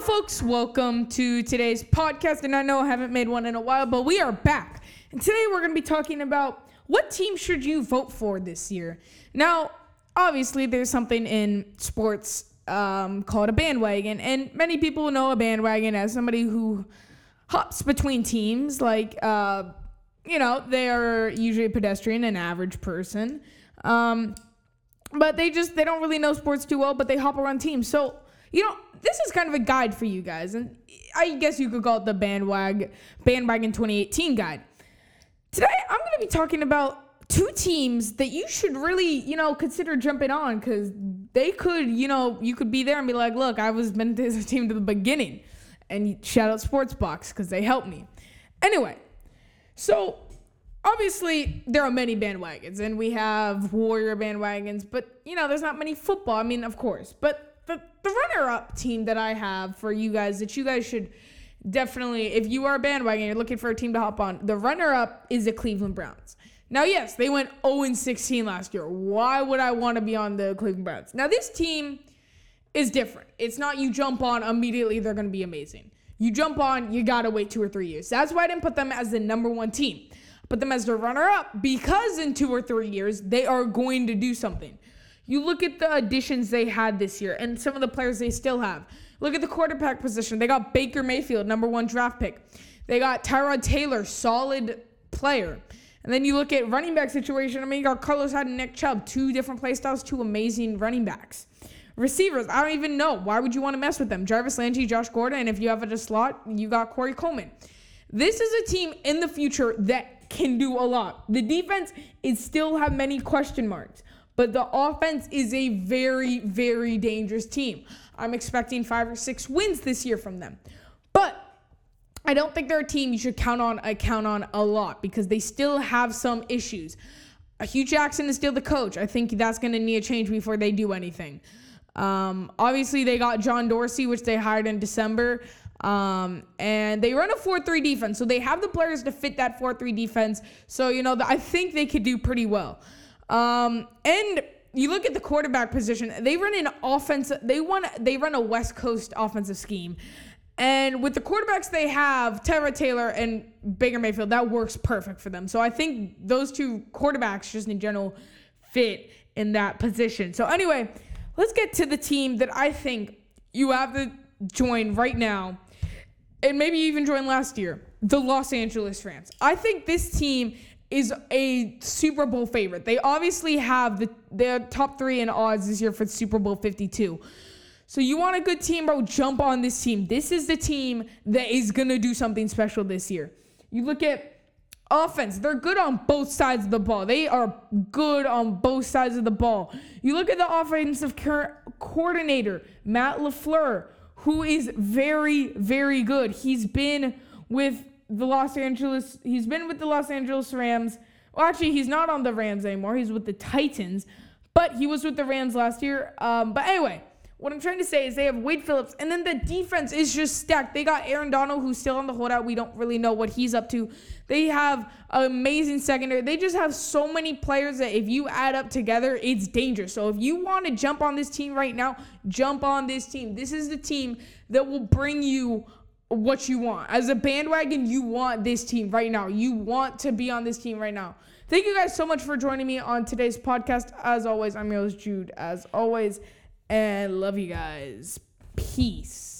Hello, folks. Welcome to today's podcast. And I know I haven't made one in a while, but we are back. And today we're going to be talking about what team should you vote for this year. Now, obviously, there's something in sports um, called a bandwagon, and many people know a bandwagon as somebody who hops between teams. Like, uh, you know, they are usually a pedestrian, an average person. Um, but they just they don't really know sports too well, but they hop around teams. So you know, this is kind of a guide for you guys, and I guess you could call it the bandwagon bandwagon 2018 guide. Today, I'm going to be talking about two teams that you should really, you know, consider jumping on because they could, you know, you could be there and be like, look, I was been to this team to the beginning, and shout out SportsBx because they helped me. Anyway, so obviously there are many bandwagons and we have warrior bandwagons but you know there's not many football i mean of course but the, the runner-up team that i have for you guys that you guys should definitely if you are a bandwagon you're looking for a team to hop on the runner-up is the cleveland browns. Now yes they went 0 16 last year. Why would i want to be on the cleveland browns? Now this team is different. It's not you jump on immediately they're going to be amazing. You jump on you gotta wait two or three years. That's why i didn't put them as the number one team. Put them as the runner up because in two or three years they are going to do something. You look at the additions they had this year and some of the players they still have. Look at the quarterback position. They got Baker Mayfield, number one draft pick. They got Tyrod Taylor, solid player. And then you look at running back situation. I mean, you got Carlos Hyde and Nick Chubb, two different play styles, two amazing running backs. Receivers, I don't even know. Why would you want to mess with them? Jarvis Landry, Josh Gordon, and if you have a slot, you got Corey Coleman. This is a team in the future that can do a lot. The defense is still have many question marks, but the offense is a very, very dangerous team. I'm expecting five or six wins this year from them. But I don't think they're a team you should count on uh, count on a lot because they still have some issues. Uh, Hue Jackson is still the coach. I think that's going to need a change before they do anything. Um, obviously, they got John Dorsey, which they hired in December. Um, and they run a 4 3 defense. So they have the players to fit that 4 3 defense. So, you know, I think they could do pretty well. Um, and you look at the quarterback position, they run an offense, they want they run a West Coast offensive scheme. And with the quarterbacks they have, Tyrod Taylor and Baker Mayfield, that works perfect for them. So I think those two quarterbacks, just in general, fit in that position. So anyway, let's get to the team that I think you have to join right now and maybe even joined last year, the Los Angeles Rams. I think this team is a Super Bowl favorite. They obviously have the their top three in odds this year for Super Bowl 52. So you want a good team, bro? Jump on this team. This is the team that is gonna do something special this year. You look at offense; they're good on both sides of the ball. They are good on both sides of the ball. You look at the offensive coordinator, Matt LaFleur who is very, very good. He's been with the Los Angeles, he's been with the Los Angeles Rams. Well, actually, he's not on the Rams anymore. He's with the Titans, but he was with the Rams last year. Um, but anyway, what I'm trying to say is they have Wade Phillips, and then the defense is just stacked. They got Aaron Donald, who's still on the holdout. We don't really know what he's up to. They have amazing secondary. They just have so many players that if you add up together, it's dangerous. So if you want to jump on this team right now, jump on this team. This is the team that will bring you what you want. As a bandwagon, you want this team right now. You want to be on this team right now. Thank you guys so much for joining me on today's podcast. As always, I'm your host, Jude. As always, and love you guys. Peace.